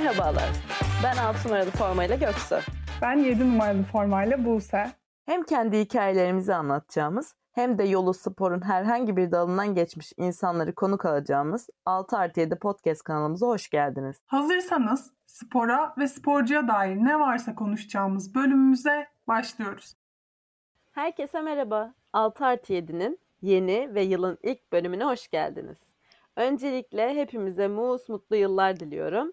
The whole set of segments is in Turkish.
Merhabalar. Ben 6 numaralı formayla Göksu. Ben 7 numaralı formayla Buse. Hem kendi hikayelerimizi anlatacağımız hem de yolu sporun herhangi bir dalından geçmiş insanları konuk alacağımız 6 artı 7 podcast kanalımıza hoş geldiniz. Hazırsanız spora ve sporcuya dair ne varsa konuşacağımız bölümümüze başlıyoruz. Herkese merhaba. 6 artı 7'nin yeni ve yılın ilk bölümüne hoş geldiniz. Öncelikle hepimize mus mutlu yıllar diliyorum.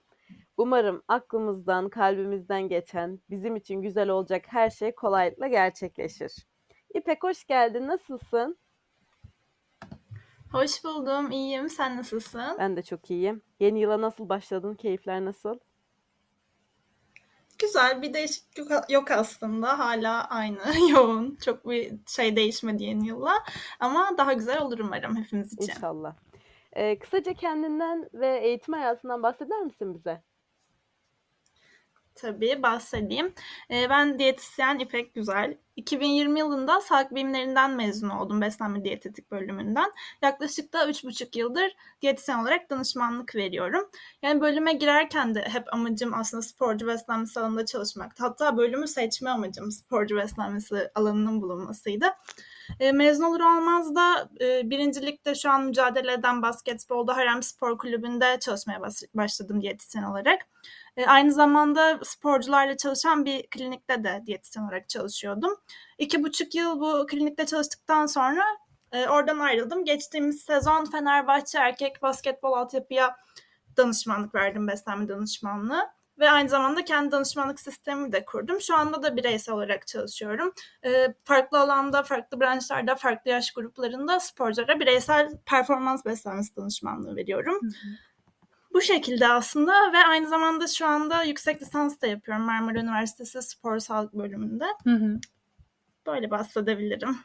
Umarım aklımızdan, kalbimizden geçen, bizim için güzel olacak her şey kolaylıkla gerçekleşir. İpek hoş geldin. Nasılsın? Hoş buldum. iyiyim. Sen nasılsın? Ben de çok iyiyim. Yeni yıla nasıl başladın? Keyifler nasıl? Güzel. Bir değişiklik yok aslında. Hala aynı. Yoğun. Çok bir şey değişmedi yeni yılla. Ama daha güzel olur umarım hepimiz için. İnşallah. Ee, kısaca kendinden ve eğitim hayatından bahseder misin bize? Tabii bahsedeyim. Ee, ben diyetisyen İpek Güzel. 2020 yılında sağlık bilimlerinden mezun oldum beslenme diyetetik bölümünden. Yaklaşık da 3,5 yıldır diyetisyen olarak danışmanlık veriyorum. Yani bölüme girerken de hep amacım aslında sporcu beslenmesi alanında çalışmaktı. Hatta bölümü seçme amacım sporcu beslenmesi alanının bulunmasıydı. E, mezun olur olmaz da e, birincilikte şu an mücadele eden basketbolda Harem Spor Kulübü'nde çalışmaya başladım diyetisyen olarak. E, aynı zamanda sporcularla çalışan bir klinikte de diyetisyen olarak çalışıyordum. İki buçuk yıl bu klinikte çalıştıktan sonra e, oradan ayrıldım. Geçtiğimiz sezon Fenerbahçe erkek basketbol altyapıya danışmanlık verdim, beslenme danışmanlığı. Ve aynı zamanda kendi danışmanlık sistemimi de kurdum. Şu anda da bireysel olarak çalışıyorum. E, farklı alanda, farklı branşlarda, farklı yaş gruplarında sporculara bireysel performans beslenmesi danışmanlığı veriyorum. Hı hı. Bu şekilde aslında ve aynı zamanda şu anda yüksek lisans da yapıyorum Marmara Üniversitesi Spor Sağlık bölümünde. Hı hı. Böyle bahsedebilirim.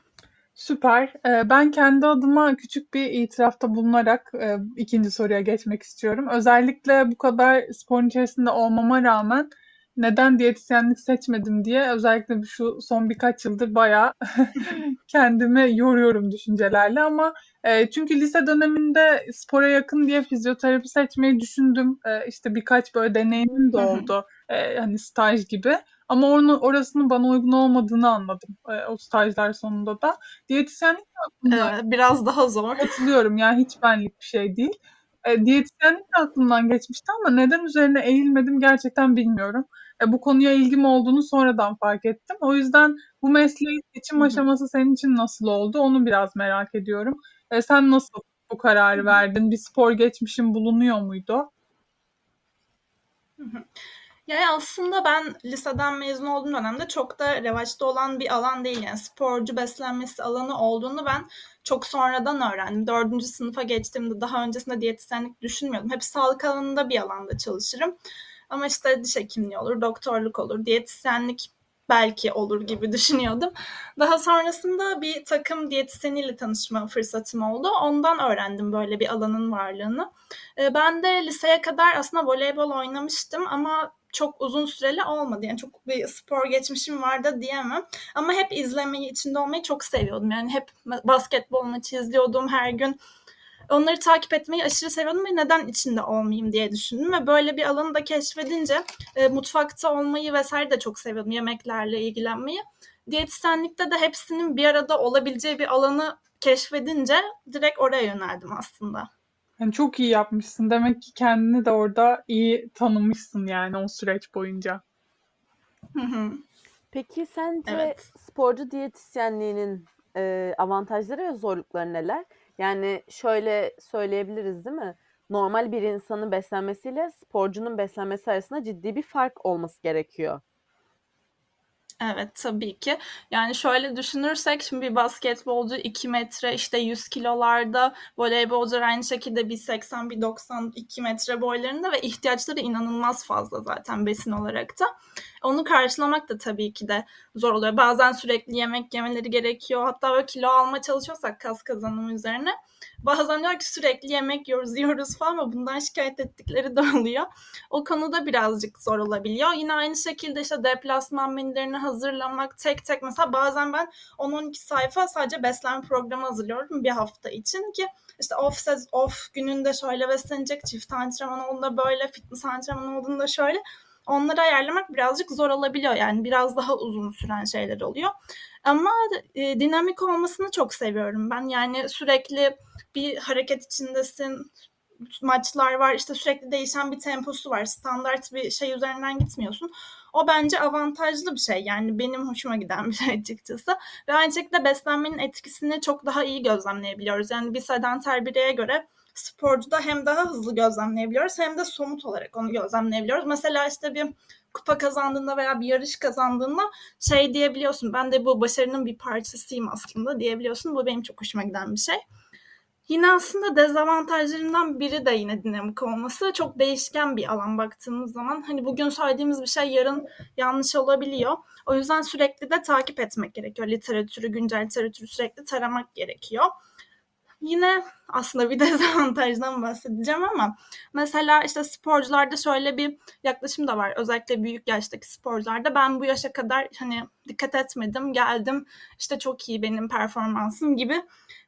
Süper. Ee, ben kendi adıma küçük bir itirafta bulunarak e, ikinci soruya geçmek istiyorum. Özellikle bu kadar sporun içerisinde olmama rağmen neden diyetisyenlik seçmedim diye özellikle şu son birkaç yıldır bayağı kendimi yoruyorum düşüncelerle ama e, çünkü lise döneminde spora yakın diye fizyoterapi seçmeyi düşündüm. E, işte birkaç böyle deneyimim de oldu. e, hani staj gibi. Ama onu, orasının bana uygun olmadığını anladım e, o stajlar sonunda da. Diyetisyenlik aklımda. Evet, biraz daha zor. Katılıyorum yani hiç benlik bir şey değil. E, diyetisyenlik de aklımdan geçmişti ama neden üzerine eğilmedim gerçekten bilmiyorum. E, bu konuya ilgim olduğunu sonradan fark ettim. O yüzden bu mesleği seçim aşaması senin için nasıl oldu onu biraz merak ediyorum. E, sen nasıl bu kararı verdin? Bir spor geçmişin bulunuyor muydu? Yani aslında ben liseden mezun olduğum dönemde çok da revaçta olan bir alan değil. Yani sporcu beslenmesi alanı olduğunu ben çok sonradan öğrendim. Dördüncü sınıfa geçtiğimde daha öncesinde diyetisyenlik düşünmüyordum. Hep sağlık alanında bir alanda çalışırım. Ama işte diş hekimliği olur, doktorluk olur, diyetisyenlik belki olur gibi düşünüyordum. Daha sonrasında bir takım diyetisyeniyle tanışma fırsatım oldu. Ondan öğrendim böyle bir alanın varlığını. Ee, ben de liseye kadar aslında voleybol oynamıştım ama çok uzun süreli olmadı. Yani çok bir spor geçmişim vardı diyemem. Ama hep izlemeyi, içinde olmayı çok seviyordum. Yani hep basketbol maçı izliyordum her gün. Onları takip etmeyi aşırı seviyordum ve neden içinde olmayayım diye düşündüm ve böyle bir alanı da keşfedince e, mutfakta olmayı vesaire de çok seviyordum. Yemeklerle ilgilenmeyi. Diyetisyenlikte de hepsinin bir arada olabileceği bir alanı keşfedince direkt oraya yöneldim aslında. Yani çok iyi yapmışsın. Demek ki kendini de orada iyi tanımışsın yani o süreç boyunca. Peki sence evet. sporcu diyetisyenliğinin e, avantajları ve zorlukları neler? Yani şöyle söyleyebiliriz değil mi? Normal bir insanın beslenmesiyle sporcunun beslenmesi arasında ciddi bir fark olması gerekiyor. Evet tabii ki. Yani şöyle düşünürsek şimdi bir basketbolcu 2 metre işte 100 kilolarda, voleybolcular aynı şekilde bir 80 bir 92 metre boylarında ve ihtiyaçları inanılmaz fazla zaten besin olarak da. Onu karşılamak da tabii ki de zor oluyor. Bazen sürekli yemek yemeleri gerekiyor. Hatta böyle kilo alma çalışıyorsak kas kazanımı üzerine. Bazen diyor ki sürekli yemek yiyoruz, yiyoruz falan ama bundan şikayet ettikleri de oluyor. O konuda birazcık zor olabiliyor. Yine aynı şekilde işte deplasman menülerini hazırlamak tek tek mesela bazen ben 10-12 sayfa sadece beslenme programı hazırlıyorum bir hafta için ki işte off, off gününde şöyle beslenecek, çift antrenman olduğunda böyle, fitness antrenman olduğunda şöyle onları ayarlamak birazcık zor olabiliyor. Yani biraz daha uzun süren şeyler oluyor. Ama e, dinamik olmasını çok seviyorum ben. Yani sürekli bir hareket içindesin, maçlar var, işte sürekli değişen bir temposu var. Standart bir şey üzerinden gitmiyorsun. O bence avantajlı bir şey. Yani benim hoşuma giden bir şey açıkçası. Ve aynı şekilde beslenmenin etkisini çok daha iyi gözlemleyebiliyoruz. Yani bir sedanter bireye göre sporcuda hem daha hızlı gözlemleyebiliyoruz hem de somut olarak onu gözlemleyebiliyoruz. Mesela işte bir kupa kazandığında veya bir yarış kazandığında şey diyebiliyorsun. Ben de bu başarının bir parçasıyım aslında diyebiliyorsun. Bu benim çok hoşuma giden bir şey. Yine aslında dezavantajlarından biri de yine dinamik olması. Çok değişken bir alan baktığımız zaman. Hani bugün söylediğimiz bir şey yarın yanlış olabiliyor. O yüzden sürekli de takip etmek gerekiyor. Literatürü, güncel literatürü sürekli taramak gerekiyor. Yine aslında bir dezavantajdan bahsedeceğim ama mesela işte sporcularda şöyle bir yaklaşım da var. Özellikle büyük yaştaki sporcularda ben bu yaşa kadar hani dikkat etmedim, geldim işte çok iyi benim performansım gibi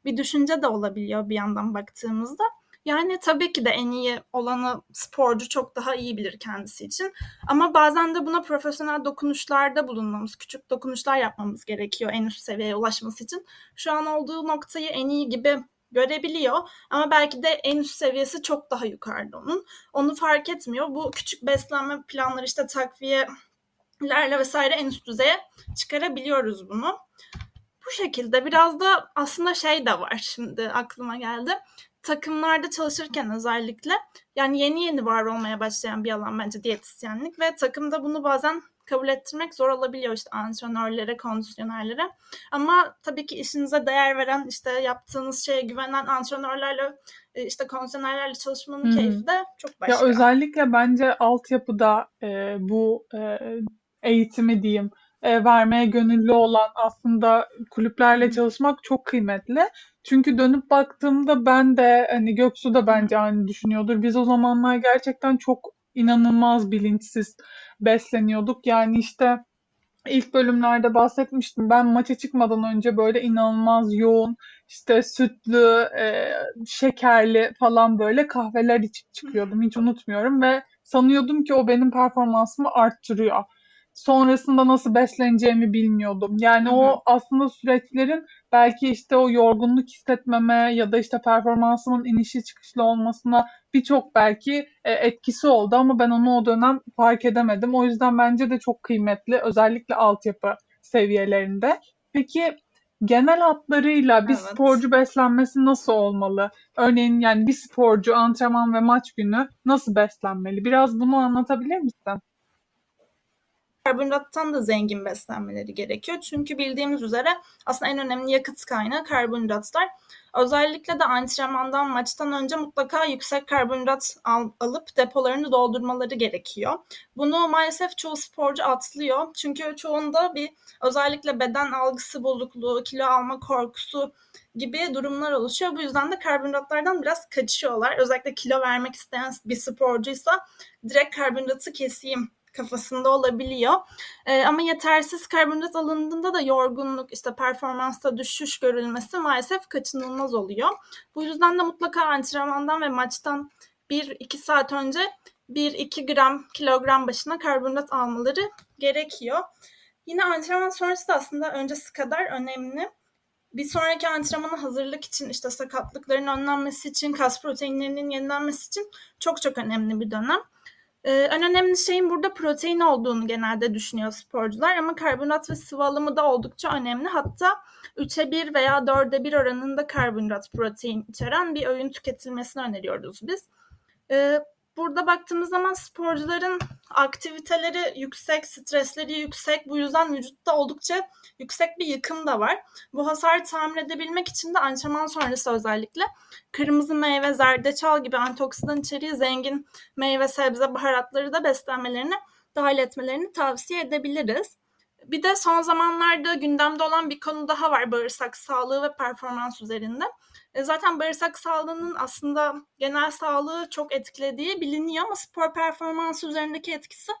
bir düşünce de olabiliyor bir yandan baktığımızda. Yani tabii ki de en iyi olanı sporcu çok daha iyi bilir kendisi için. Ama bazen de buna profesyonel dokunuşlarda bulunmamız, küçük dokunuşlar yapmamız gerekiyor en üst seviyeye ulaşması için. Şu an olduğu noktayı en iyi gibi görebiliyor ama belki de en üst seviyesi çok daha yukarıda onun. Onu fark etmiyor. Bu küçük beslenme planları işte takviyelerle vesaire en üst düzeye çıkarabiliyoruz bunu. Bu şekilde biraz da aslında şey de var şimdi aklıma geldi. Takımlarda çalışırken özellikle yani yeni yeni var olmaya başlayan bir alan bence diyetisyenlik ve takımda bunu bazen kabul ettirmek zor olabiliyor işte antrenörlere, kondisyonerlere. Ama tabii ki işinize değer veren, işte yaptığınız şeye güvenen antrenörlerle, e, işte kondisyonerlerle çalışmanın hmm. keyfi de çok başka. Ya özellikle bence altyapıda e, bu e, eğitimi diyeyim e, vermeye gönüllü olan aslında kulüplerle çalışmak çok kıymetli. Çünkü dönüp baktığımda ben de hani Göksu da bence aynı düşünüyordur. Biz o zamanlar gerçekten çok inanılmaz bilinçsiz besleniyorduk. Yani işte ilk bölümlerde bahsetmiştim. Ben maça çıkmadan önce böyle inanılmaz yoğun işte sütlü, e, şekerli falan böyle kahveler içip çıkıyordum. Hiç unutmuyorum ve sanıyordum ki o benim performansımı arttırıyor sonrasında nasıl besleneceğimi bilmiyordum. Yani Hı-hı. o aslında süreçlerin belki işte o yorgunluk hissetmeme ya da işte performansımın inişi çıkışlı olmasına birçok belki e, etkisi oldu ama ben onu o dönem fark edemedim. O yüzden bence de çok kıymetli özellikle altyapı seviyelerinde. Peki genel hatlarıyla bir evet. sporcu beslenmesi nasıl olmalı? Örneğin yani bir sporcu antrenman ve maç günü nasıl beslenmeli? Biraz bunu anlatabilir misin? Karbonhidrattan da zengin beslenmeleri gerekiyor. Çünkü bildiğimiz üzere aslında en önemli yakıt kaynağı karbonhidratlar. Özellikle de antrenmandan, maçtan önce mutlaka yüksek karbonhidrat al, alıp depolarını doldurmaları gerekiyor. Bunu maalesef çoğu sporcu atlıyor. Çünkü çoğunda bir özellikle beden algısı bozukluğu, kilo alma korkusu gibi durumlar oluşuyor. Bu yüzden de karbonhidratlardan biraz kaçıyorlar. Özellikle kilo vermek isteyen bir sporcuysa direkt karbonhidratı keseyim kafasında olabiliyor. E, ama yetersiz karbonhidrat alındığında da yorgunluk, işte performansta düşüş görülmesi maalesef kaçınılmaz oluyor. Bu yüzden de mutlaka antrenmandan ve maçtan 1-2 saat önce 1-2 gram kilogram başına karbonhidrat almaları gerekiyor. Yine antrenman sonrası da aslında öncesi kadar önemli. Bir sonraki antrenmana hazırlık için işte sakatlıkların önlenmesi için, kas proteinlerinin yenilenmesi için çok çok önemli bir dönem. Ee, en önemli şeyin burada protein olduğunu genelde düşünüyor sporcular ama karbonhidrat ve sıvı alımı da oldukça önemli. Hatta 3'e 1 veya 4'e 1 oranında karbonhidrat protein içeren bir öğün tüketilmesini öneriyoruz biz. Ee, burada baktığımız zaman sporcuların aktiviteleri yüksek, stresleri yüksek. Bu yüzden vücutta oldukça yüksek bir yıkım da var. Bu hasarı tamir edebilmek için de antrenman sonrası özellikle kırmızı meyve, zerdeçal gibi antioksidan içeriği zengin meyve, sebze, baharatları da beslenmelerini dahil etmelerini tavsiye edebiliriz. Bir de son zamanlarda gündemde olan bir konu daha var bağırsak sağlığı ve performans üzerinde. E, zaten bağırsak sağlığının aslında genel sağlığı çok etkilediği biliniyor ama spor performansı üzerindeki etkisi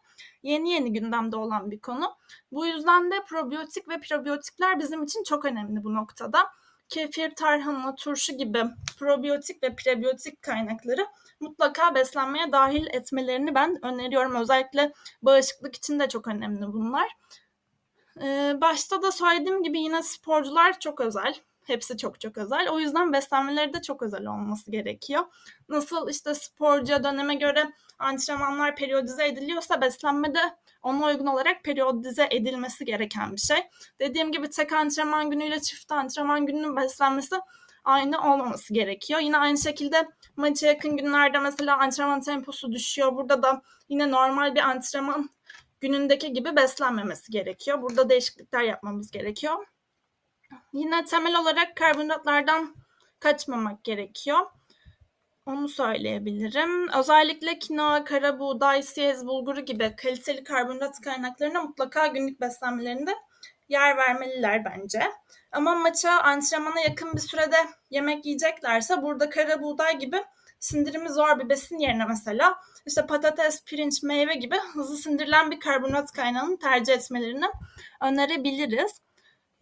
yeni yeni gündemde olan bir konu. Bu yüzden de probiyotik ve prebiyotikler bizim için çok önemli bu noktada. Kefir, tarhana, turşu gibi probiyotik ve prebiyotik kaynakları mutlaka beslenmeye dahil etmelerini ben öneriyorum. Özellikle bağışıklık için de çok önemli bunlar. Ee, başta da söylediğim gibi yine sporcular çok özel. Hepsi çok çok özel. O yüzden beslenmeleri de çok özel olması gerekiyor. Nasıl işte sporcuya döneme göre antrenmanlar periyodize ediliyorsa beslenme de ona uygun olarak periyodize edilmesi gereken bir şey. Dediğim gibi tek antrenman günüyle çift antrenman gününün beslenmesi aynı olmaması gerekiyor. Yine aynı şekilde maça yakın günlerde mesela antrenman temposu düşüyor. Burada da yine normal bir antrenman günündeki gibi beslenmemesi gerekiyor. Burada değişiklikler yapmamız gerekiyor. Yine temel olarak karbonhidratlardan kaçmamak gerekiyor. Onu söyleyebilirim. Özellikle kinoa, kara buğday, siyez bulguru gibi kaliteli karbonhidrat kaynaklarına mutlaka günlük beslenmelerinde yer vermeliler bence. Ama maça antrenmana yakın bir sürede yemek yiyeceklerse burada kara buğday gibi sindirimi zor bir besin yerine mesela işte patates, pirinç, meyve gibi hızlı sindirilen bir karbonhidrat kaynağını tercih etmelerini önerebiliriz.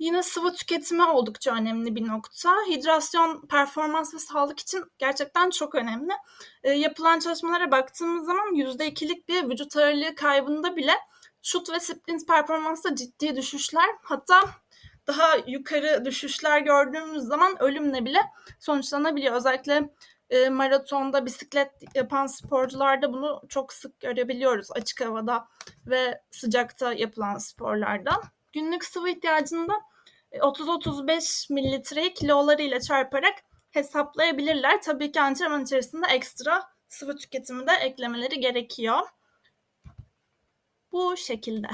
Yine sıvı tüketimi oldukça önemli bir nokta. Hidrasyon, performans ve sağlık için gerçekten çok önemli. E, yapılan çalışmalara baktığımız zaman %2'lik bir vücut ağırlığı kaybında bile şut ve sprint performansta ciddi düşüşler hatta daha yukarı düşüşler gördüğümüz zaman ölümle bile sonuçlanabiliyor. Özellikle e, maratonda bisiklet yapan sporcularda bunu çok sık görebiliyoruz açık havada ve sıcakta yapılan sporlarda. Günlük sıvı ihtiyacında 30-35 mililitreyi kilolarıyla çarparak hesaplayabilirler. Tabii ki antrenman içerisinde ekstra sıvı tüketimi de eklemeleri gerekiyor. Bu şekilde.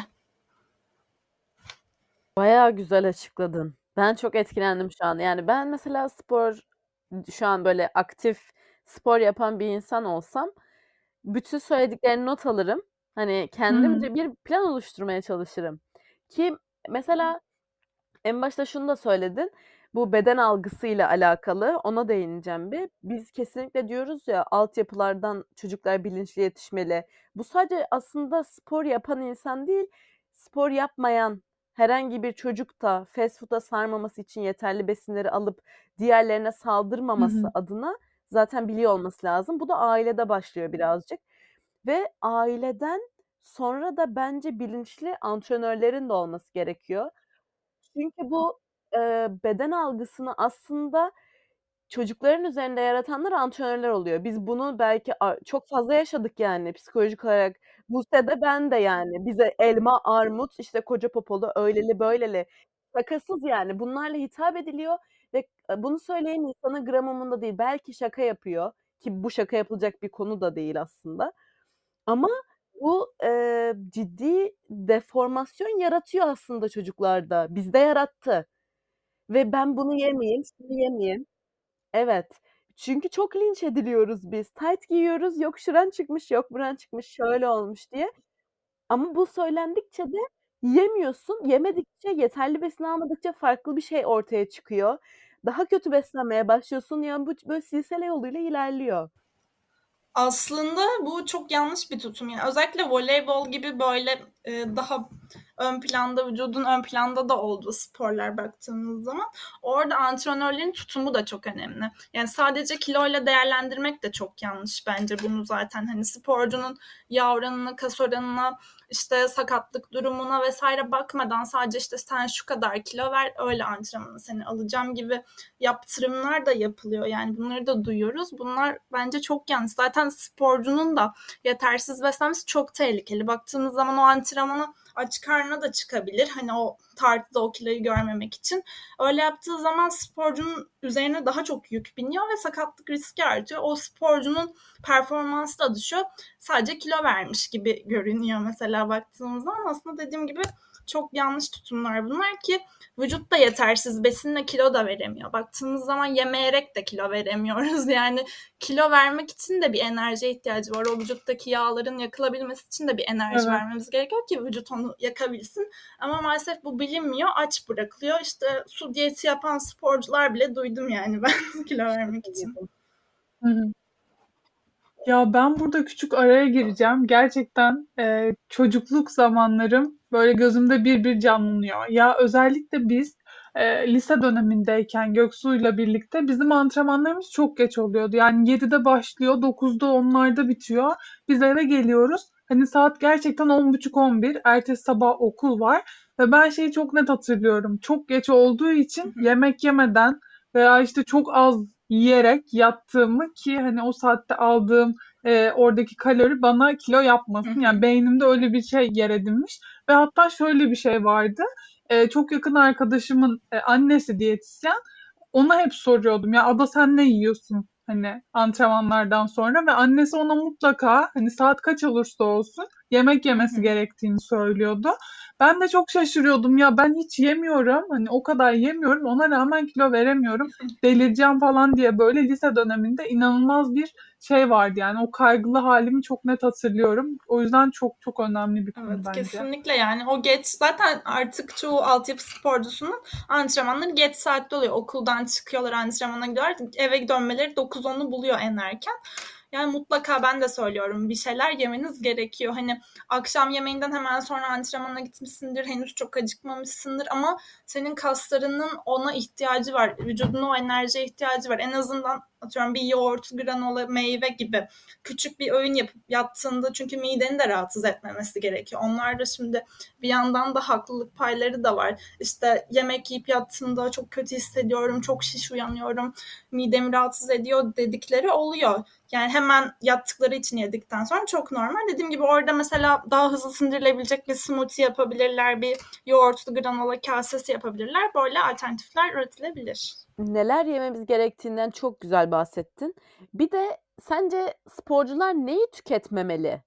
Bayağı güzel açıkladın. Ben çok etkilendim şu an. Yani ben mesela spor şu an böyle aktif spor yapan bir insan olsam bütün söylediklerini not alırım. Hani kendimce bir plan oluşturmaya çalışırım. Ki mesela en başta şunu da söyledin. Bu beden algısıyla alakalı ona değineceğim bir. Biz kesinlikle diyoruz ya altyapılardan çocuklar bilinçli yetişmeli. Bu sadece aslında spor yapan insan değil, spor yapmayan herhangi bir çocuk da fast food'a sarmaması için yeterli besinleri alıp diğerlerine saldırmaması Hı hı. adına zaten biliyor olması lazım. Bu da ailede başlıyor birazcık. Ve aileden sonra da bence bilinçli antrenörlerin de olması gerekiyor. Çünkü bu e, beden algısını aslında çocukların üzerinde yaratanlar antrenörler oluyor. Biz bunu belki çok fazla yaşadık yani psikolojik olarak. Buse'de ben de yani. Bize elma, armut, işte koca popolu, öyleli böyleli. Şakasız yani. Bunlarla hitap ediliyor ve bunu söyleyen insanın gram umurunda değil. Belki şaka yapıyor ki bu şaka yapılacak bir konu da değil aslında. Ama bu e, ciddi deformasyon yaratıyor aslında çocuklarda. Bizde yarattı. Ve ben bunu yemeyeyim, şunu yemeyeyim. Evet. Çünkü çok linç ediliyoruz biz. Tayt giyiyoruz, yok şuran çıkmış, yok buran çıkmış, şöyle olmuş diye. Ama bu söylendikçe de yemiyorsun. Yemedikçe, yeterli besin almadıkça farklı bir şey ortaya çıkıyor. Daha kötü beslenmeye başlıyorsun. Yani bu böyle silsile yoluyla ilerliyor. Aslında bu çok yanlış bir tutum. Yani özellikle voleybol gibi böyle e, daha ön planda, vücudun ön planda da olduğu sporlar baktığımız zaman orada antrenörlerin tutumu da çok önemli. Yani sadece kiloyla değerlendirmek de çok yanlış bence bunu zaten. Hani sporcunun yağ oranına, kas oranına, işte sakatlık durumuna vesaire bakmadan sadece işte sen şu kadar kilo ver öyle antrenmanı seni alacağım gibi yaptırımlar da yapılıyor. Yani bunları da duyuyoruz. Bunlar bence çok yanlış. Zaten sporcunun da yetersiz beslenmesi çok tehlikeli. Baktığımız zaman o antrenmanı aç karnına da çıkabilir. Hani o tartıda o kiloyu görmemek için. Öyle yaptığı zaman sporcunun üzerine daha çok yük biniyor ve sakatlık riski artıyor. O sporcunun performansı da düşüyor. Sadece kilo vermiş gibi görünüyor mesela baktığımız zaman. Aslında dediğim gibi çok yanlış tutumlar bunlar ki vücut da yetersiz besinle kilo da veremiyor. Baktığımız zaman yemeyerek de kilo veremiyoruz. Yani kilo vermek için de bir enerji ihtiyacı var. O vücuttaki yağların yakılabilmesi için de bir enerji Evet. vermemiz gerekiyor ki vücut onu yakabilsin. Ama maalesef bu bilinmiyor. Aç bırakılıyor. İşte su diyeti yapan sporcular bile duydum yani ben kilo vermek için. Hı hı. Ya ben burada küçük araya gireceğim. Gerçekten e, çocukluk zamanlarım böyle gözümde bir bir canlanıyor. Ya özellikle biz e, lise dönemindeyken Göksu'yla birlikte bizim antrenmanlarımız çok geç oluyordu. Yani 7'de başlıyor, 9'da 10'larda bitiyor. Biz eve geliyoruz. Hani saat gerçekten 10.30-11. Ertesi sabah okul var. Ve ben şeyi çok net hatırlıyorum. Çok geç olduğu için yemek yemeden veya işte çok az yiyerek yattığımı ki hani o saatte aldığım e, oradaki kalori bana kilo yapmasın. Yani beynimde öyle bir şey yer edinmiş. Ve hatta şöyle bir şey vardı. E, çok yakın arkadaşımın e, annesi diyetisyen. Ona hep soruyordum ya Ada sen ne yiyorsun? Hani antrenmanlardan sonra ve annesi ona mutlaka hani saat kaç olursa olsun yemek yemesi gerektiğini söylüyordu. Ben de çok şaşırıyordum ya ben hiç yemiyorum hani o kadar yemiyorum ona rağmen kilo veremiyorum delireceğim falan diye böyle lise döneminde inanılmaz bir şey vardı yani o kaygılı halimi çok net hatırlıyorum. O yüzden çok çok önemli bir konu Evet bence. kesinlikle yani o geç zaten artık çoğu altyapı sporcusunun antrenmanları geç saatte oluyor. Okuldan çıkıyorlar antrenmana gidiyorlar. Eve dönmeleri 9-10'u buluyor en erken. Yani mutlaka ben de söylüyorum bir şeyler yemeniz gerekiyor. Hani akşam yemeğinden hemen sonra antrenmana gitmişsindir, henüz çok acıkmamışsındır ama senin kaslarının ona ihtiyacı var. Vücudun o enerjiye ihtiyacı var. En azından atıyorum bir yoğurt, granola, meyve gibi küçük bir öğün yapıp yattığında çünkü mideni de rahatsız etmemesi gerekiyor. Onlar da şimdi bir yandan da haklılık payları da var. İşte yemek yiyip yattığımda çok kötü hissediyorum, çok şiş uyanıyorum, midemi rahatsız ediyor dedikleri oluyor. Yani hemen yattıkları için yedikten sonra çok normal. Dediğim gibi orada mesela daha hızlı sindirilebilecek bir smoothie yapabilirler, bir yoğurtlu granola kasesi yapabilirler. Böyle alternatifler üretilebilir. Neler yememiz gerektiğinden çok güzel bahsettin. Bir de sence sporcular neyi tüketmemeli?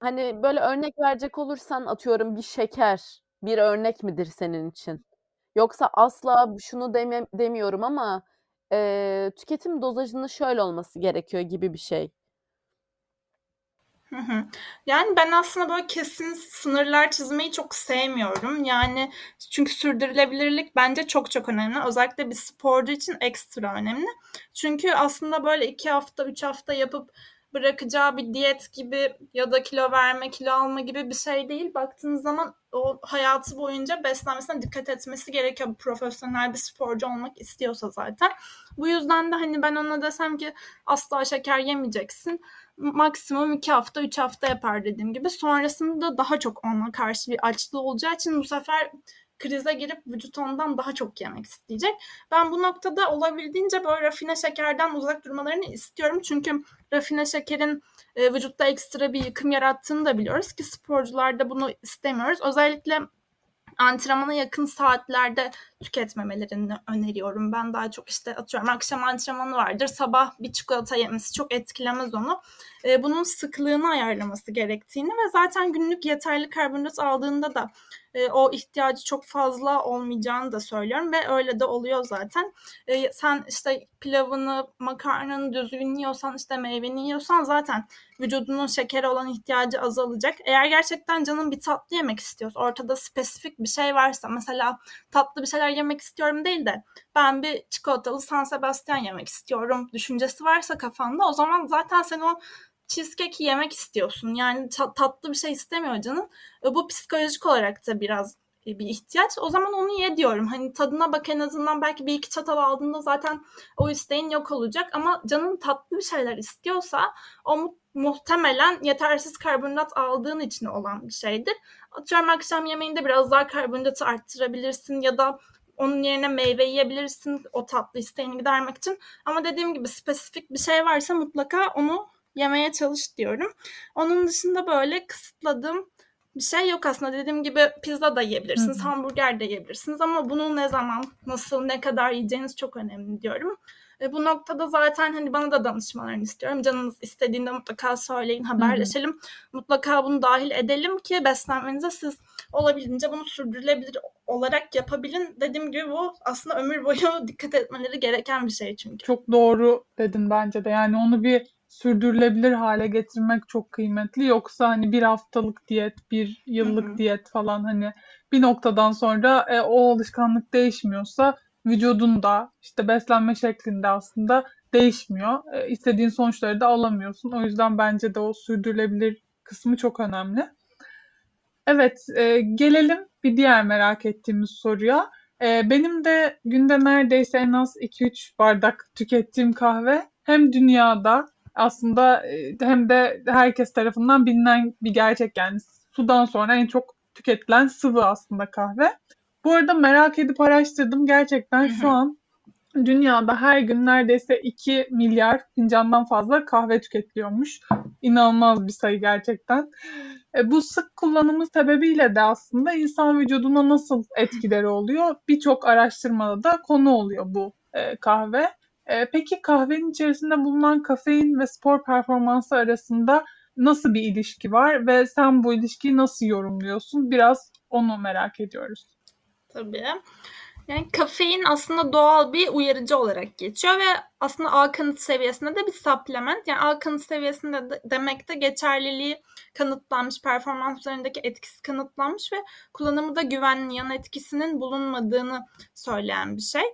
Hani böyle örnek verecek olursan atıyorum bir şeker bir örnek midir senin için? Yoksa asla şunu deme, demiyorum ama e, tüketim dozajının şöyle olması gerekiyor gibi bir şey. Yani ben aslında böyle kesin sınırlar çizmeyi çok sevmiyorum. Yani çünkü sürdürülebilirlik bence çok çok önemli. Özellikle bir sporcu için ekstra önemli. Çünkü aslında böyle iki hafta, üç hafta yapıp bırakacağı bir diyet gibi ya da kilo verme, kilo alma gibi bir şey değil. Baktığınız zaman o hayatı boyunca beslenmesine dikkat etmesi gerekiyor. Profesyonel bir sporcu olmak istiyorsa zaten. Bu yüzden de hani ben ona desem ki asla şeker yemeyeceksin maksimum 2 hafta 3 hafta yapar dediğim gibi. Sonrasında daha çok ona karşı bir açlığı olacağı için bu sefer krize girip vücut ondan daha çok yemek isteyecek. Ben bu noktada olabildiğince böyle rafine şekerden uzak durmalarını istiyorum. Çünkü rafine şekerin e, vücutta ekstra bir yıkım yarattığını da biliyoruz ki sporcularda bunu istemiyoruz. Özellikle antrenmana yakın saatlerde tüketmemelerini öneriyorum. Ben daha çok işte atıyorum akşam antrenmanı vardır. Sabah bir çikolata yemesi çok etkilemez onu. Ee, bunun sıklığını ayarlaması gerektiğini ve zaten günlük yeterli karbonhidrat aldığında da e, o ihtiyacı çok fazla olmayacağını da söylüyorum ve öyle de oluyor zaten. E, sen işte pilavını, makarnanı düzgün yiyorsan, işte meyveni yiyorsan zaten vücudunun şekere olan ihtiyacı azalacak. Eğer gerçekten canın bir tatlı yemek istiyorsa, ortada spesifik bir şey varsa, mesela tatlı bir şeyler yemek istiyorum değil de ben bir çikolatalı San Sebastian yemek istiyorum düşüncesi varsa kafanda o zaman zaten sen o cheesecake yemek istiyorsun. Yani tatlı bir şey istemiyor canın. E, bu psikolojik olarak da biraz e, bir ihtiyaç. O zaman onu ye diyorum. Hani tadına bak en azından belki bir iki çatal aldığında zaten o isteğin yok olacak. Ama canın tatlı bir şeyler istiyorsa o mu- muhtemelen yetersiz karbonhidrat aldığın için olan bir şeydir. Atıyorum akşam yemeğinde biraz daha karbonhidratı arttırabilirsin ya da onun yerine meyve yiyebilirsin o tatlı isteğini gidermek için. Ama dediğim gibi spesifik bir şey varsa mutlaka onu yemeye çalış diyorum. Onun dışında böyle kısıtladığım bir şey yok aslında. Dediğim gibi pizza da yiyebilirsiniz, Hı hı. hamburger de yiyebilirsiniz ama bunu ne zaman, nasıl, ne kadar yiyeceğiniz çok önemli diyorum. E, bu noktada zaten hani bana da danışmalarını istiyorum. Canınız istediğinde mutlaka söyleyin, haberleşelim. Hı hı. Mutlaka bunu dahil edelim ki beslenmenize siz olabildiğince bunu sürdürülebilir olarak yapabilin. Dediğim gibi bu aslında ömür boyu dikkat etmeleri gereken bir şey çünkü. Çok doğru dedin bence de. Yani onu bir sürdürülebilir hale getirmek çok kıymetli. Yoksa hani bir haftalık diyet, bir yıllık Hı-hı. diyet falan hani bir noktadan sonra e, o alışkanlık değişmiyorsa vücudun da işte beslenme şeklinde aslında değişmiyor. E, istediğin sonuçları da alamıyorsun. O yüzden bence de o sürdürülebilir kısmı çok önemli. Evet, e, gelelim bir diğer merak ettiğimiz soruya. E, benim de günde neredeyse en az 2-3 bardak tükettiğim kahve hem dünyada aslında e, hem de herkes tarafından bilinen bir gerçek yani sudan sonra en çok tüketilen sıvı aslında kahve. Bu arada merak edip araştırdım. Gerçekten şu an dünyada her gün neredeyse 2 milyar fincandan fazla kahve tüketiliyormuş. İnanılmaz bir sayı gerçekten. E, bu sık kullanımı sebebiyle de aslında insan vücuduna nasıl etkileri oluyor? Birçok araştırmada da konu oluyor bu e, kahve. E, peki kahvenin içerisinde bulunan kafein ve spor performansı arasında nasıl bir ilişki var ve sen bu ilişkiyi nasıl yorumluyorsun? Biraz onu merak ediyoruz. Tabii. Yani kafein aslında doğal bir uyarıcı olarak geçiyor ve aslında A kanıt seviyesinde de bir supplement. Yani A kanıt seviyesinde de demek de geçerliliği kanıtlanmış, performans üzerindeki etkisi kanıtlanmış ve kullanımı da güvenli yan etkisinin bulunmadığını söyleyen bir şey.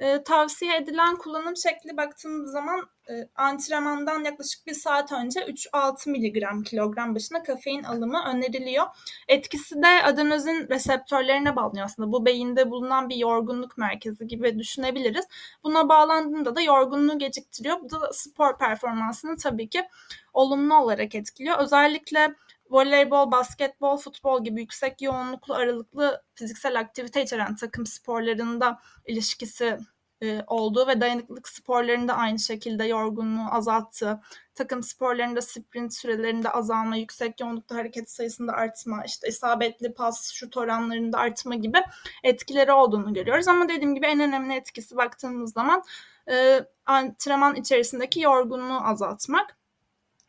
E, tavsiye edilen kullanım şekli baktığımız zaman e, antrenmandan yaklaşık bir saat önce 3-6 miligram kilogram başına kafein alımı öneriliyor. Etkisi de adenozin reseptörlerine bağlanıyor aslında. Bu beyinde bulunan bir yorgunluk merkezi gibi düşünebiliriz. Buna bağlandığında da yorgunluğu geciktiriyor. Bu da spor performansını tabii ki olumlu olarak etkiliyor. Özellikle voleybol, basketbol, futbol gibi yüksek yoğunluklu aralıklı fiziksel aktivite içeren takım sporlarında ilişkisi e, olduğu ve dayanıklılık sporlarında aynı şekilde yorgunluğu azalttı. Takım sporlarında sprint sürelerinde azalma, yüksek yoğunluklu hareket sayısında artma, işte isabetli pas, şut oranlarında artma gibi etkileri olduğunu görüyoruz. Ama dediğim gibi en önemli etkisi baktığımız zaman e, antrenman içerisindeki yorgunluğu azaltmak.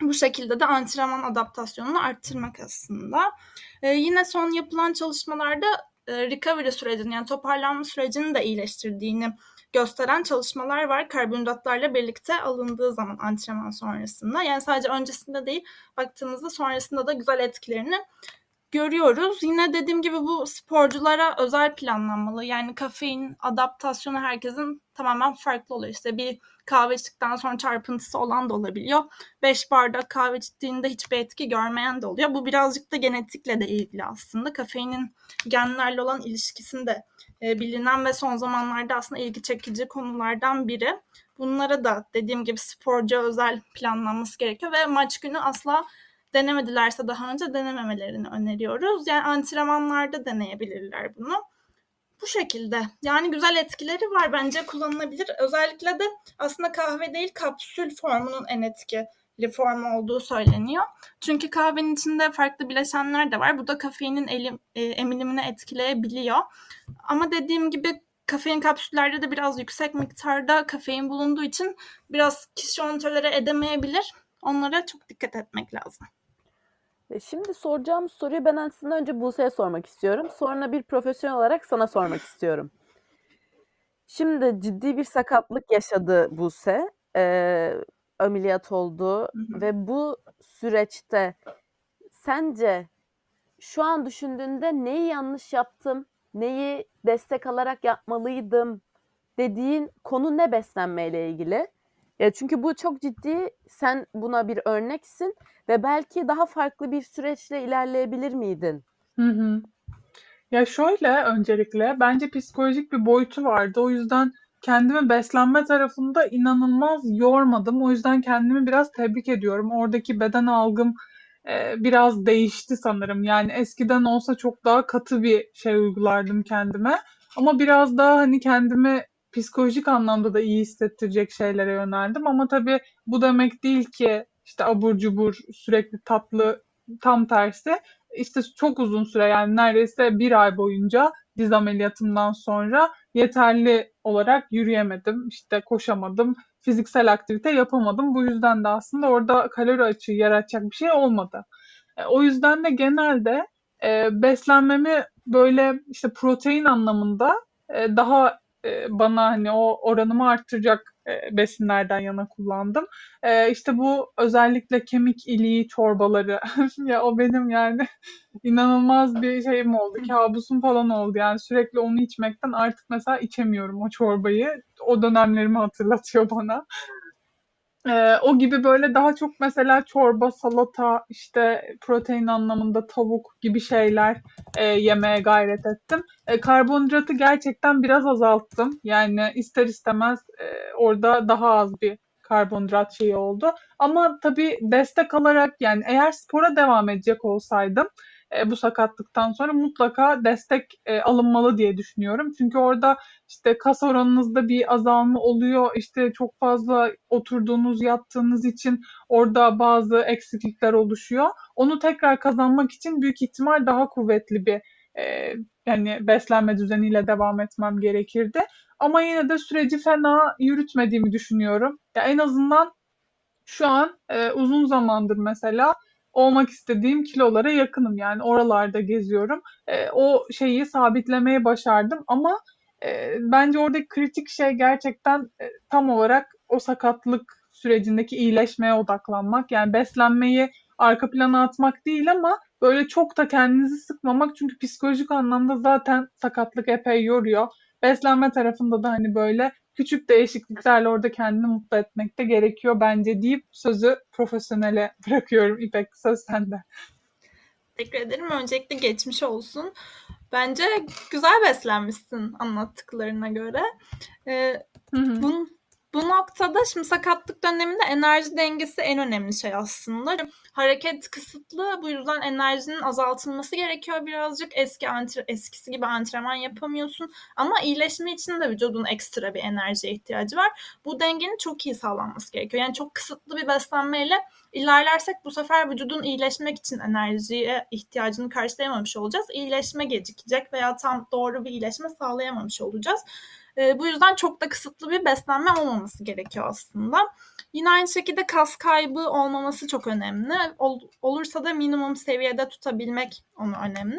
Bu şekilde de antrenman adaptasyonunu arttırmak aslında. Ee, yine son yapılan çalışmalarda e, recovery sürecini yani toparlanma sürecini de iyileştirdiğini gösteren çalışmalar var karbonhidratlarla birlikte alındığı zaman antrenman sonrasında. Yani sadece öncesinde değil baktığımızda sonrasında da güzel etkilerini görüyoruz. Yine dediğim gibi bu sporculara özel planlanmalı. Yani kafein adaptasyonu herkesin tamamen farklı oluyor. İşte bir kahve içtikten sonra çarpıntısı olan da olabiliyor. 5 bardak kahve içtiğinde hiçbir etki görmeyen de oluyor. Bu birazcık da genetikle de ilgili aslında. Kafeinin genlerle olan ilişkisini de e, bilinen ve son zamanlarda aslında ilgi çekici konulardan biri. Bunlara da dediğim gibi sporcu özel planlanması gerekiyor ve maç günü asla denemedilerse daha önce denememelerini öneriyoruz. Yani antrenmanlarda deneyebilirler bunu. Bu şekilde. Yani güzel etkileri var bence kullanılabilir. Özellikle de aslında kahve değil kapsül formunun en etkili form olduğu söyleniyor. Çünkü kahvenin içinde farklı bileşenler de var. Bu da kafeinin elim, e, emilimini etkileyebiliyor. Ama dediğim gibi kafein kapsüllerde de biraz yüksek miktarda kafein bulunduğu için biraz kişi onu edemeyebilir. Onlara çok dikkat etmek lazım. Şimdi soracağım soruyu ben aslında önce Buse'ye sormak istiyorum. Sonra bir profesyonel olarak sana sormak istiyorum. Şimdi ciddi bir sakatlık yaşadı Buse. Ee, ameliyat oldu hı hı. ve bu süreçte sence şu an düşündüğünde neyi yanlış yaptım, neyi destek alarak yapmalıydım dediğin konu ne beslenmeyle ilgili? Ya çünkü bu çok ciddi. Sen buna bir örneksin ve belki daha farklı bir süreçle ilerleyebilir miydin? Hı hı. Ya şöyle öncelikle bence psikolojik bir boyutu vardı. O yüzden kendimi beslenme tarafında inanılmaz yormadım. O yüzden kendimi biraz tebrik ediyorum. Oradaki beden algım e, biraz değişti sanırım. Yani eskiden olsa çok daha katı bir şey uygulardım kendime. Ama biraz daha hani kendimi psikolojik anlamda da iyi hissettirecek şeylere yöneldim. Ama tabii bu demek değil ki işte abur cubur sürekli tatlı tam tersi. İşte çok uzun süre yani neredeyse bir ay boyunca diz ameliyatımdan sonra yeterli olarak yürüyemedim, işte koşamadım, fiziksel aktivite yapamadım. Bu yüzden de aslında orada kalori açığı yaratacak bir şey olmadı. E, o yüzden de genelde e, beslenmemi böyle işte protein anlamında e, daha e, bana hani o oranımı arttıracak besinlerden yana kullandım. E, işte bu özellikle kemik iliği çorbaları ya o benim yani inanılmaz bir şeyim oldu. Kabusum falan oldu. Yani sürekli onu içmekten artık mesela içemiyorum o çorbayı. O dönemlerimi hatırlatıyor bana. Ee, o gibi böyle daha çok mesela çorba, salata, işte protein anlamında tavuk gibi şeyler e, yemeye gayret ettim. E, karbonhidratı gerçekten biraz azalttım. Yani ister istemez e, orada daha az bir karbonhidrat şeyi oldu. Ama tabii destek alarak yani eğer spora devam edecek olsaydım e, bu sakatlıktan sonra mutlaka destek e, alınmalı diye düşünüyorum. Çünkü orada işte kas oranınızda bir azalma oluyor. İşte çok fazla oturduğunuz, yattığınız için orada bazı eksiklikler oluşuyor. Onu tekrar kazanmak için büyük ihtimal daha kuvvetli bir e, yani beslenme düzeniyle devam etmem gerekirdi. Ama yine de süreci fena yürütmediğimi düşünüyorum. Ya en azından şu an e, uzun zamandır mesela olmak istediğim kilolara yakınım. Yani oralarda geziyorum. E, o şeyi sabitlemeye başardım ama e, bence oradaki kritik şey gerçekten e, tam olarak o sakatlık sürecindeki iyileşmeye odaklanmak. Yani beslenmeyi arka plana atmak değil ama böyle çok da kendinizi sıkmamak. Çünkü psikolojik anlamda zaten sakatlık epey yoruyor. Beslenme tarafında da hani böyle küçük değişikliklerle orada kendini mutlu etmek de gerekiyor bence deyip sözü profesyonele bırakıyorum. İpek söz sende. Teşekkür ederim. Öncelikle geçmiş olsun. Bence güzel beslenmişsin anlattıklarına göre. Ee, Bun, bu noktada şimdi sakatlık döneminde enerji dengesi en önemli şey aslında. Hareket kısıtlı bu yüzden enerjinin azaltılması gerekiyor birazcık. Eski antre, eskisi gibi antrenman yapamıyorsun ama iyileşme için de vücudun ekstra bir enerjiye ihtiyacı var. Bu dengenin çok iyi sağlanması gerekiyor. Yani çok kısıtlı bir beslenmeyle ilerlersek bu sefer vücudun iyileşmek için enerjiye ihtiyacını karşılayamamış olacağız. İyileşme gecikecek veya tam doğru bir iyileşme sağlayamamış olacağız. E, bu yüzden çok da kısıtlı bir beslenme olmaması gerekiyor aslında. Yine aynı şekilde kas kaybı olmaması çok önemli. Ol, olursa da minimum seviyede tutabilmek onu önemli.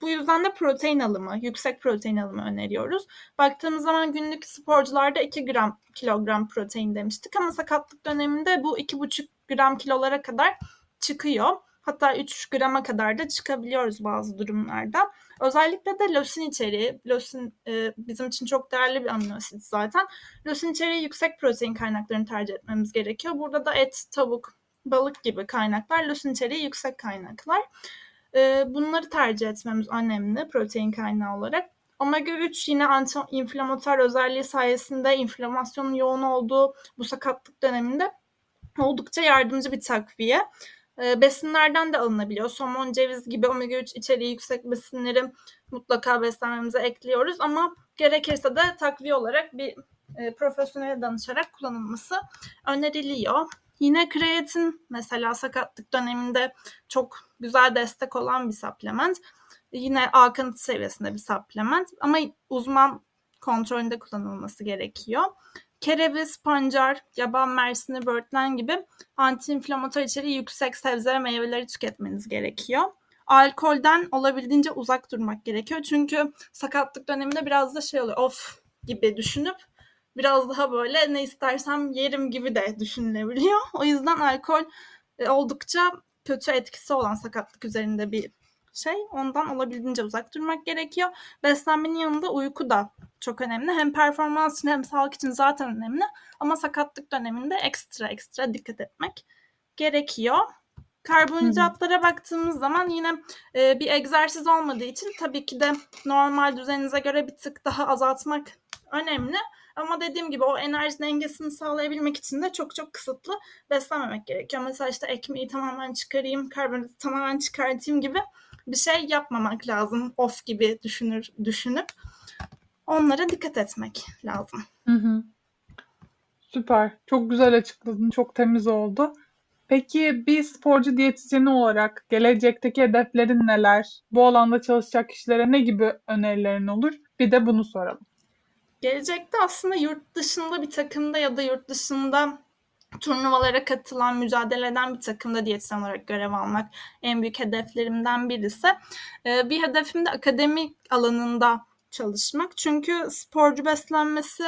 Bu yüzden de protein alımı, yüksek protein alımı öneriyoruz. Baktığımız zaman günlük sporcularda 2 gram kilogram protein demiştik ama sakatlık döneminde bu 2,5 gram kilolara kadar çıkıyor. Hatta 3 grama kadar da çıkabiliyoruz bazı durumlarda. Özellikle de lösin içeriği, lösin e, bizim için çok değerli bir amino asit zaten. Lösin içeriği yüksek protein kaynaklarını tercih etmemiz gerekiyor. Burada da et, tavuk, balık gibi kaynaklar, lösin içeriği yüksek kaynaklar. E, bunları tercih etmemiz önemli protein kaynağı olarak. Omega 3 yine anti-inflamatuar özelliği sayesinde inflamasyonun yoğun olduğu bu sakatlık döneminde oldukça yardımcı bir takviye. E, besinlerden de alınabiliyor. Somon, ceviz gibi omega 3 içeriği yüksek besinleri mutlaka beslenmemize ekliyoruz ama gerekirse de takviye olarak bir e, danışarak kullanılması öneriliyor. Yine kreatin mesela sakatlık döneminde çok güzel destek olan bir supplement. Yine akıntı seviyesinde bir supplement ama uzman kontrolünde kullanılması gerekiyor kereviz, pancar, yaban mersini, böğürtlen gibi antiinflamatuar içeriği yüksek sebze ve meyveleri tüketmeniz gerekiyor. Alkolden olabildiğince uzak durmak gerekiyor. Çünkü sakatlık döneminde biraz da şey oluyor. Of gibi düşünüp biraz daha böyle ne istersem yerim gibi de düşünülebiliyor. O yüzden alkol e, oldukça kötü etkisi olan sakatlık üzerinde bir şey. Ondan olabildiğince uzak durmak gerekiyor. Beslenmenin yanında uyku da çok önemli. Hem performans için hem sağlık için zaten önemli. Ama sakatlık döneminde ekstra ekstra dikkat etmek gerekiyor. Karbonhidratlara baktığımız zaman yine e, bir egzersiz olmadığı için tabii ki de normal düzeninize göre bir tık daha azaltmak önemli. Ama dediğim gibi o enerji dengesini sağlayabilmek için de çok çok kısıtlı beslenmemek gerekiyor. Mesela işte ekmeği tamamen çıkarayım, karbonhidratı tamamen çıkartayım gibi bir şey yapmamak lazım. Off gibi düşünür düşünüp onlara dikkat etmek lazım. Hı hı. Süper. Çok güzel açıkladın. Çok temiz oldu. Peki bir sporcu diyetisyeni olarak gelecekteki hedeflerin neler? Bu alanda çalışacak kişilere ne gibi önerilerin olur? Bir de bunu soralım. Gelecekte aslında yurt dışında bir takımda ya da yurt dışında turnuvalara katılan, mücadele eden bir takımda diyetisyen olarak görev almak en büyük hedeflerimden birisi. Ee, bir hedefim de akademik alanında çalışmak. Çünkü sporcu beslenmesi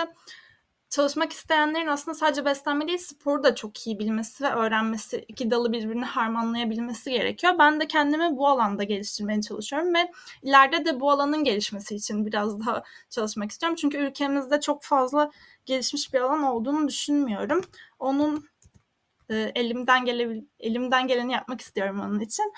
çalışmak isteyenlerin aslında sadece beslenme değil sporu da çok iyi bilmesi ve öğrenmesi, iki dalı birbirini harmanlayabilmesi gerekiyor. Ben de kendimi bu alanda geliştirmeye çalışıyorum ve ileride de bu alanın gelişmesi için biraz daha çalışmak istiyorum. Çünkü ülkemizde çok fazla gelişmiş bir alan olduğunu düşünmüyorum. Onun e, elimden gele elimden geleni yapmak istiyorum onun için.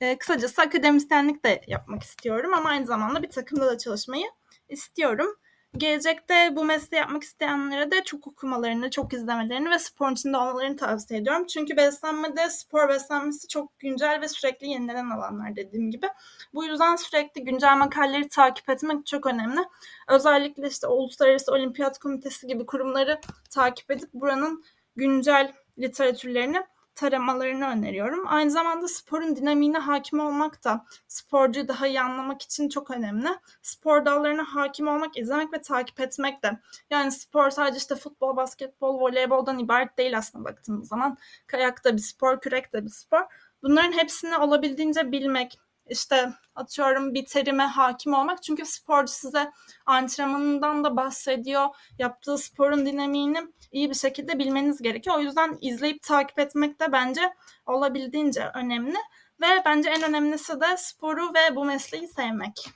E, kısacası akademisyenlik de yapmak istiyorum ama aynı zamanda bir takımda da çalışmayı istiyorum. Gelecekte bu mesleği yapmak isteyenlere de çok okumalarını, çok izlemelerini ve spor içinde olmalarını tavsiye ediyorum. Çünkü beslenmede spor beslenmesi çok güncel ve sürekli yenilenen alanlar dediğim gibi. Bu yüzden sürekli güncel makaleleri takip etmek çok önemli. Özellikle işte Uluslararası Olimpiyat Komitesi gibi kurumları takip edip buranın güncel literatürlerini taramalarını öneriyorum. Aynı zamanda sporun dinamiğine hakim olmak da sporcuyu daha iyi anlamak için çok önemli. Spor dallarına hakim olmak, izlemek ve takip etmek de. Yani spor sadece işte futbol, basketbol, voleyboldan ibaret değil aslında baktığımız zaman. Kayak da bir spor, kürek de bir spor. Bunların hepsini olabildiğince bilmek, işte atıyorum bir terime hakim olmak. Çünkü sporcu size antrenmanından da bahsediyor. Yaptığı sporun dinamiğini iyi bir şekilde bilmeniz gerekiyor. O yüzden izleyip takip etmek de bence olabildiğince önemli. Ve bence en önemlisi de sporu ve bu mesleği sevmek.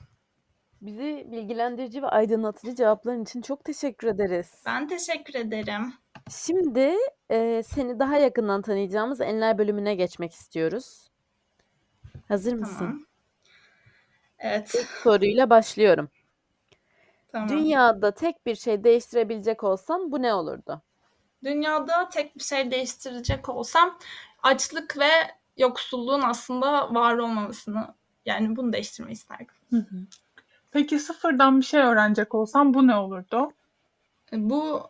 Bizi bilgilendirici ve aydınlatıcı cevapların için çok teşekkür ederiz. Ben teşekkür ederim. Şimdi e, seni daha yakından tanıyacağımız enler bölümüne geçmek istiyoruz. Hazır mısın? Evet. İlk soruyla başlıyorum. Tamam. Dünyada tek bir şey değiştirebilecek olsan bu ne olurdu? Dünyada tek bir şey değiştirecek olsam açlık ve yoksulluğun aslında var olmamasını yani bunu değiştirmeyi isterdim. Hı hı. Peki sıfırdan bir şey öğrenecek olsam bu ne olurdu? Bu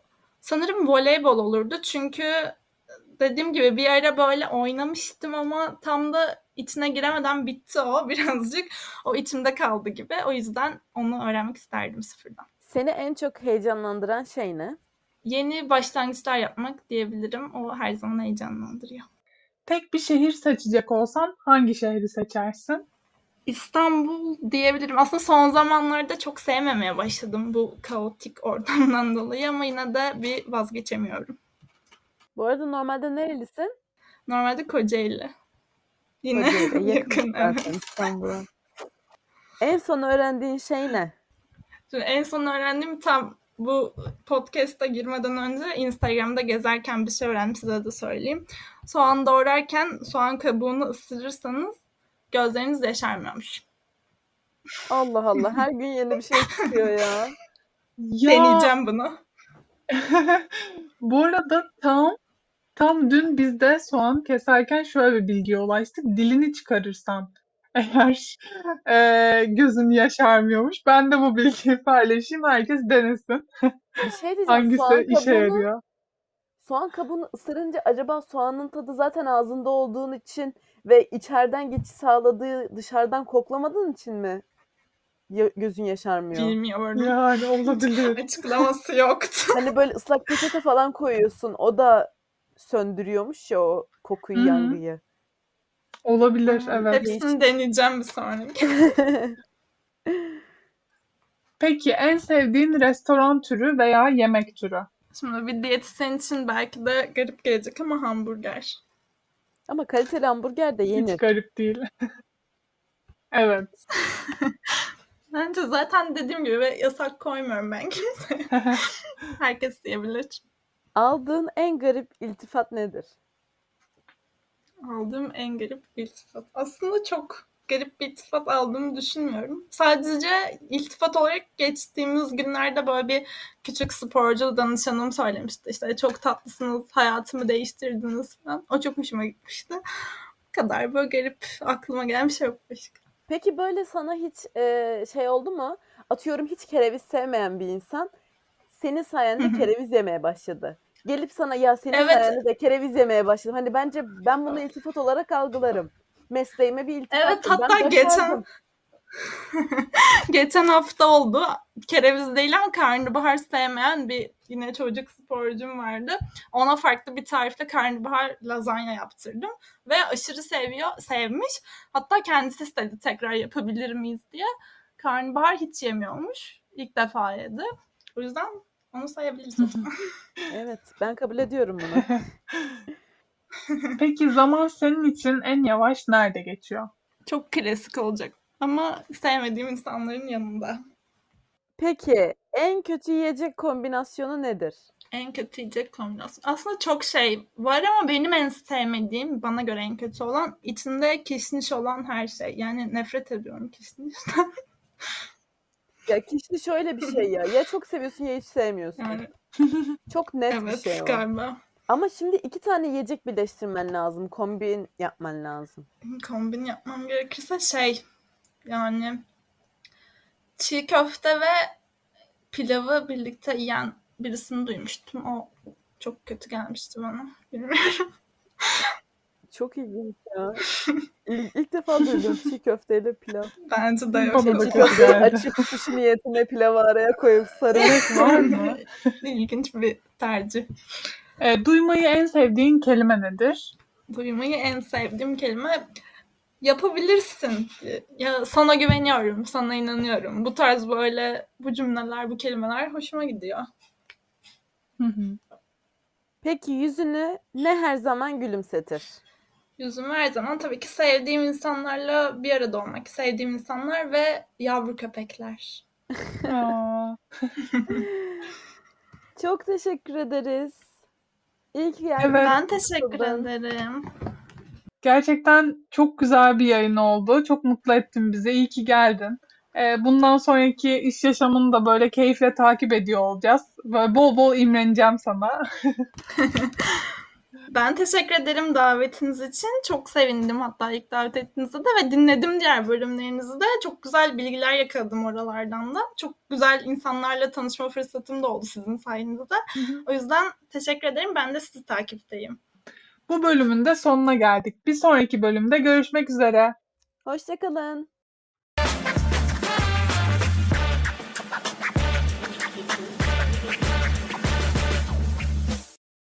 sanırım voleybol olurdu çünkü dediğim gibi bir ara böyle oynamıştım ama tam da içine giremeden bitti o birazcık. O içimde kaldı gibi. O yüzden onu öğrenmek isterdim sıfırdan. Seni en çok heyecanlandıran şey ne? Yeni başlangıçlar yapmak diyebilirim. O her zaman heyecanlandırıyor. Tek bir şehir seçecek olsan hangi şehri seçersin? İstanbul diyebilirim. Aslında son zamanlarda çok sevmemeye başladım bu kaotik ortamdan dolayı ama yine de bir vazgeçemiyorum. Bu arada normalde nerelisin? Normalde Kocaeli. Yine yakın. zaten evet. İstanbul'a. En son öğrendiğin şey ne? Şimdi en son öğrendiğim tam bu podcast'a girmeden önce Instagram'da gezerken bir şey öğrendim size de söyleyeyim. Soğan doğrarken soğan kabuğunu ısırırsanız gözleriniz yaşarmıyormuş. Allah Allah her gün yeni bir şey çıkıyor ya. Ya Deneyeceğim bunu. bu arada tam tam dün biz de soğan keserken şöyle bir bilgiye ulaştık. Dilini çıkarırsan eğer e, gözün yaşarmıyormuş. Ben de bu bilgiyi paylaşayım. Herkes denesin. Bir şey diyeceğim. Hangisi Soğan işe kabuğunu, yarıyor? soğan kabuğunu ısırınca acaba soğanın tadı zaten ağzında olduğun için ve içeriden geçiş sağladığı dışarıdan koklamadığın için mi ya- gözün yaşarmıyor? Bilmiyorum. Yani olabilir. Açıklaması yoktu. Hani böyle ıslak peçete falan koyuyorsun. O da söndürüyormuş ya o kokuyu, Hı hı. yangıyı. Olabilir evet. Hepsini deneyeceğim bir sonraki. Peki en sevdiğin restoran türü veya yemek türü? Şimdi bir diyetisyen için belki de garip gelecek ama hamburger. Ama kaliteli hamburger de yenir. Hiç garip değil. Evet. Bence zaten dediğim gibi ve yasak koymuyorum ben kimseye. Herkes yiyebilir. Aldığın en garip iltifat nedir? Aldığım en garip iltifat. Aslında çok garip bir iltifat aldığımı düşünmüyorum. Sadece iltifat olarak geçtiğimiz günlerde böyle bir küçük sporcu danışanım söylemişti. İşte çok tatlısınız, hayatımı değiştirdiniz falan. O çok hoşuma gitmişti. Bu kadar böyle garip aklıma gelen bir şey yok başka. Peki böyle sana hiç e, şey oldu mu? Atıyorum hiç kereviz sevmeyen bir insan senin sayende kereviz yemeye başladı. Gelip sana ya senin Evet. sayende de kereviz yemeye başladım. Hani bence ben bunu iltifat olarak algılarım. Mesleğime bir iltifat. Evet hatta geçen Geçen hafta oldu. Kereviz değil ama karnabahar sevmeyen bir yine çocuk sporcum vardı. Ona farklı bir tarifle karnabahar lazanya yaptırdım. Ve aşırı seviyor, sevmiş. Hatta kendisi istedi tekrar yapabilir miyiz diye. Karnabahar hiç yemiyormuş. İlk defa yedi. O yüzden onu sayabiliriz. o zaman. Evet, ben kabul ediyorum bunu. Peki zaman senin için en yavaş nerede geçiyor? Çok klasik olacak. Ama sevmediğim insanların yanında. Peki, en kötü yiyecek kombinasyonu nedir? En kötü yiyecek kombinasyon. Aslında çok şey var ama benim en sevmediğim, bana göre en kötü olan içinde kişniş olan her şey. Yani nefret ediyorum kişnişten. Ya kişi şöyle bir şey ya. Ya çok seviyorsun ya hiç sevmiyorsun. Yani Çok net bir evet şey o. galiba. Ama şimdi iki tane yiyecek birleştirmen lazım. Kombin yapman lazım. Kombin yapmam gerekirse şey yani çiğ köfte ve pilavı birlikte yiyen birisini duymuştum. O çok kötü gelmişti bana. Bilmiyorum. Çok ilginç ya. İlk, ilk defa duydum çiğ köfteyle pilav. Bence de yok. Da Çiğ çok köfte açıp sushi niyetine pilavı araya koyup sarılıp Var mı? İlginç bir tercih. E, duymayı en sevdiğin kelime nedir? Duymayı en sevdiğim kelime yapabilirsin. Ya sana güveniyorum, sana inanıyorum. Bu tarz böyle bu cümleler, bu kelimeler hoşuma gidiyor. Hı hı. Peki yüzünü ne her zaman gülümsetir? Yüzümü her zaman tabii ki sevdiğim insanlarla bir arada olmak, sevdiğim insanlar ve yavru köpekler. Aa, Çok teşekkür ederiz. İyi ki geldin. Evet. Ben teşekkür ederim. gerçekten çok güzel bir yayın oldu. Çok mutlu ettin bizi. İyi ki geldin. E, bundan sonraki iş yaşamını da böyle keyifle takip ediyor olacağız. Böyle bol bol imreneceğim sana. Ben teşekkür ederim davetiniz için. Çok sevindim hatta ilk davet ettiğinizde de ve dinledim diğer bölümlerinizi de. Çok güzel bilgiler yakaladım oralardan da. Çok güzel insanlarla tanışma fırsatım da oldu sizin sayenizde. O yüzden teşekkür ederim. Ben de sizi takipteyim. Bu bölümün de sonuna geldik. Bir sonraki bölümde görüşmek üzere. Hoşçakalın.